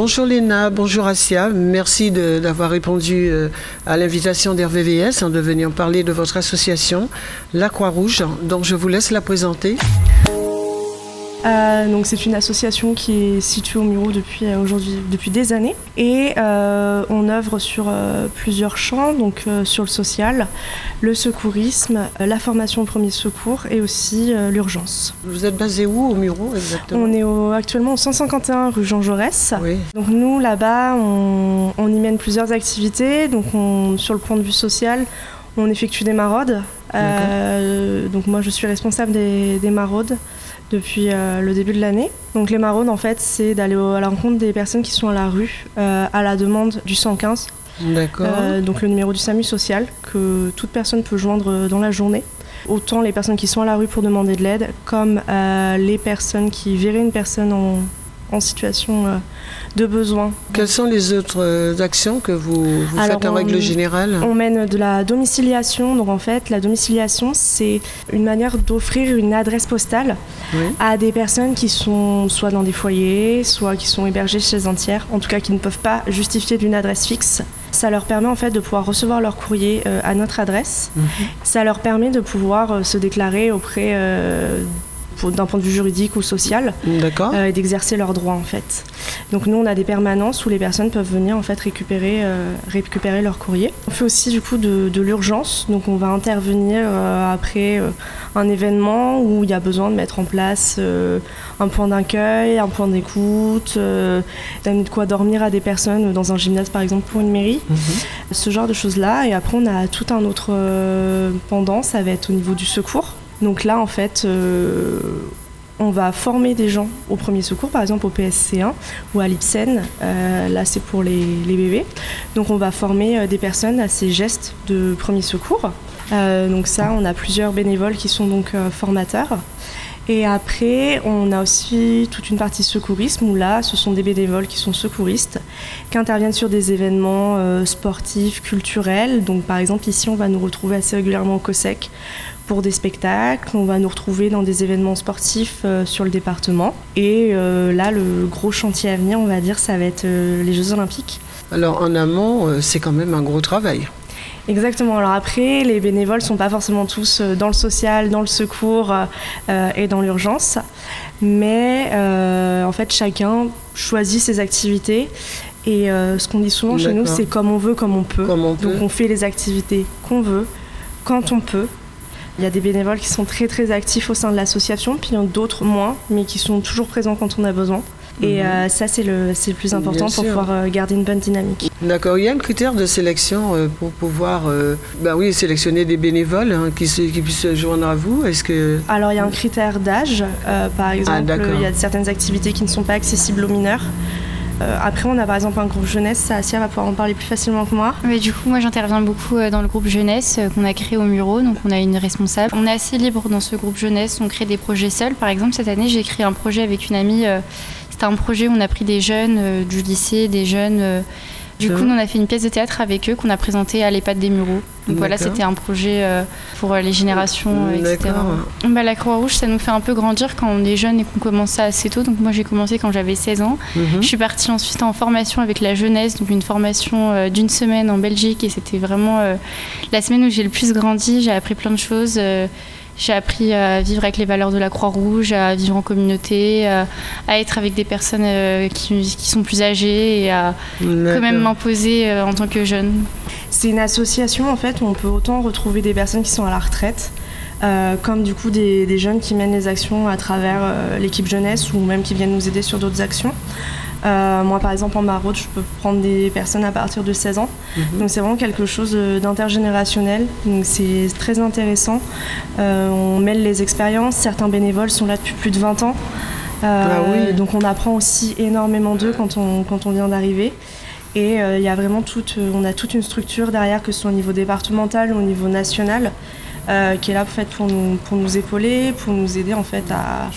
bonjour Léna, bonjour Asia. Merci d'avoir répondu euh, à l'invitation d'RVVS hein, de venir parler de votre association, la Croix-Rouge, dont je vous laisse la présenter. Euh, donc c'est une association qui est située au Muro depuis euh, aujourd'hui depuis des années et euh, on œuvre sur plusieurs champs donc sur le social, le secourisme, la formation au premier secours et aussi l'urgence. Vous êtes basé où au Muro exactement? On est actuellement au 151 rue Jean Jaurès. Donc nous là-bas on, y mène plusieurs activités donc sur le point de vue social on effectue des maraudes. Donc moi je suis responsable des maraudes depuis euh, le début de l'année. Donc les maraudes, en fait, c'est d'aller à la rencontre des personnes qui sont à la rue euh, à la demande du 115. D'accord. Euh, donc le numéro du SAMU social que toute personne peut joindre dans la journée. Autant les personnes qui sont à la rue pour demander de l'aide, comme les personnes qui verraient une personne en, en situation euh, de besoin. Quelles sont les autres euh, actions que vous, faites en règle générale? On mène de la domiciliation. Donc en fait, la domiciliation, c'est une manière d'offrir une adresse postale à des personnes qui sont soit dans des foyers, soit qui sont hébergées chez un tiers, en tout cas qui ne peuvent pas justifier d'une adresse fixe. Ça leur permet en fait de pouvoir recevoir leur courrier euh, à notre adresse. Mhm. Ça leur permet de pouvoir se déclarer auprès d'un point de vue juridique ou social euh, et d'exercer leurs droits en fait. Donc nous on a des permanences où les personnes peuvent venir en fait récupérer, euh, récupérer leur courrier. On fait aussi du coup de, l'urgence, donc on va intervenir euh, après un événement où il y a besoin de mettre en place un point d'accueil, un point d'écoute, d'amener de quoi dormir à des personnes dans un gymnase par exemple pour une mairie, mhm. ce genre de choses là. Et après on a tout un autre pendant, ça va être au niveau du secours. Donc là, en fait, euh, on va former des gens au premier secours, par exemple au PSC1 ou à l'IPSEN. Euh, là, c'est pour les, bébés. Donc on va former euh, des personnes à ces gestes de premier secours. donc ça, on a plusieurs bénévoles qui sont donc formateurs. Et après, on a aussi toute une partie secourisme où là, ce sont des bénévoles qui sont secouristes, qui interviennent sur des événements sportifs, culturels. Donc par exemple, ici, on va nous retrouver assez régulièrement au COSEC pour des spectacles. On va nous retrouver dans des événements sportifs euh, sur le département. Et euh, là, le gros chantier à venir, on va dire, ça va être euh, les Jeux Olympiques. Alors en amont, c'est quand même un gros travail. Exactement. Alors après, les bénévoles sont pas forcément tous dans le social, dans le secours et dans l'urgence, mais en fait chacun choisit ses activités. Et ce qu'on dit souvent chez nous, c'est comme on veut, comme on peut. Comme on peut. Donc on fait les activités qu'on veut, quand on peut, il y a des bénévoles qui sont très très actifs au sein de l'association, puis il y en a d'autres moins, mais qui sont toujours présents quand on a besoin. Et mhm. euh, ça, c'est le, le plus important pour pouvoir euh, garder une bonne dynamique. D'accord. Il y a un critère de sélection euh, pour pouvoir bah oui, sélectionner des bénévoles hein, qui, qui, puissent se joindre à vous Est-ce que... Alors, il y a un critère d'âge. par ah, exemple, il y a certaines activités qui ne sont pas accessibles aux mineurs. Euh, après, on a par exemple un groupe jeunesse, ça va pouvoir en parler plus facilement que moi. Mais du coup, moi j'interviens beaucoup euh, dans le groupe jeunesse euh, qu'on a créé au Muro, donc on a une responsable. On est assez libre dans ce groupe jeunesse, on crée des projets seuls. Par exemple, cette année, j'ai créé un projet avec une amie. C'était un projet où on a pris des jeunes du lycée, des jeunes du coup, on a fait une pièce de théâtre avec eux qu'on a présentée à l'EHPAD des Mureaux. Donc voilà, c'était un projet euh, pour euh, les générations, euh, etc. Bah, la Croix-Rouge, ça nous fait un peu grandir quand on est jeune et qu'on commence ça assez tôt. Donc moi, j'ai commencé quand j'avais 16 ans. Mhm. Je suis partie ensuite en formation avec la jeunesse, donc une formation d'une semaine en Belgique. Et c'était vraiment la semaine où j'ai le plus grandi. J'ai appris plein de choses. J'ai appris à vivre avec les valeurs de la Croix-Rouge, à vivre en communauté, à, être avec des personnes euh, qui, sont plus âgées et à quand même m'imposer euh, en tant que jeune. C'est une association en fait où on peut autant retrouver des personnes qui sont à la retraite, euh, comme du coup des, jeunes qui mènent les actions à travers l'équipe jeunesse ou même qui viennent nous aider sur d'autres actions. Euh, moi, par exemple, en maraude, je peux prendre des personnes à partir de 16 ans. Mhm. Donc, c'est vraiment quelque chose d'intergénérationnel. Donc, c'est très intéressant. Euh, on mêle les expériences. Certains bénévoles sont là depuis plus de 20 ans. Euh, ah oui. Donc, on apprend aussi énormément d'eux quand on, quand on vient d'arriver. Et il y a vraiment toute, on a toute une structure derrière, que ce soit au niveau départemental ou au niveau national. Euh, qui est là fait, pour, nous, pour nous épauler, pour nous aider en fait à,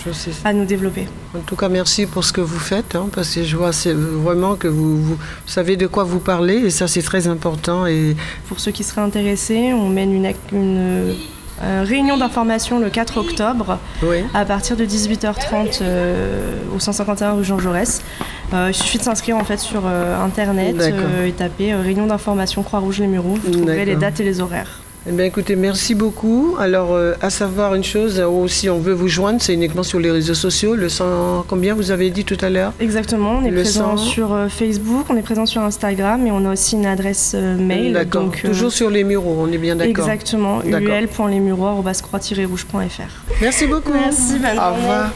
à nous développer. En tout cas, merci pour ce que vous faites, hein, parce que je vois vraiment que vous, vous, savez de quoi vous parlez, et ça c'est très important. Et... Pour ceux qui seraient intéressés, on mène une, une euh, réunion d'information le 4 octobre à partir de 18h30 euh, au 151 rue Jean Jaurès. il suffit de s'inscrire en fait sur internet et taper réunion d'information Croix-Rouge les Mureaux. Vous trouverez les dates et les horaires. Eh bien, écoutez, merci beaucoup. Alors, euh, à savoir une chose, euh, si on veut vous joindre, c'est uniquement sur les réseaux sociaux. Le 100, combien vous avez dit tout à l'heure? Exactement, on est présent sur euh, Facebook, on est présent sur Instagram et on a aussi une adresse mail. D'accord. Toujours sur les mureaux, on est bien d'accord. Exactement, ul.lesmureaux.croix-rouge.fr. Merci beaucoup. Merci, Au revoir.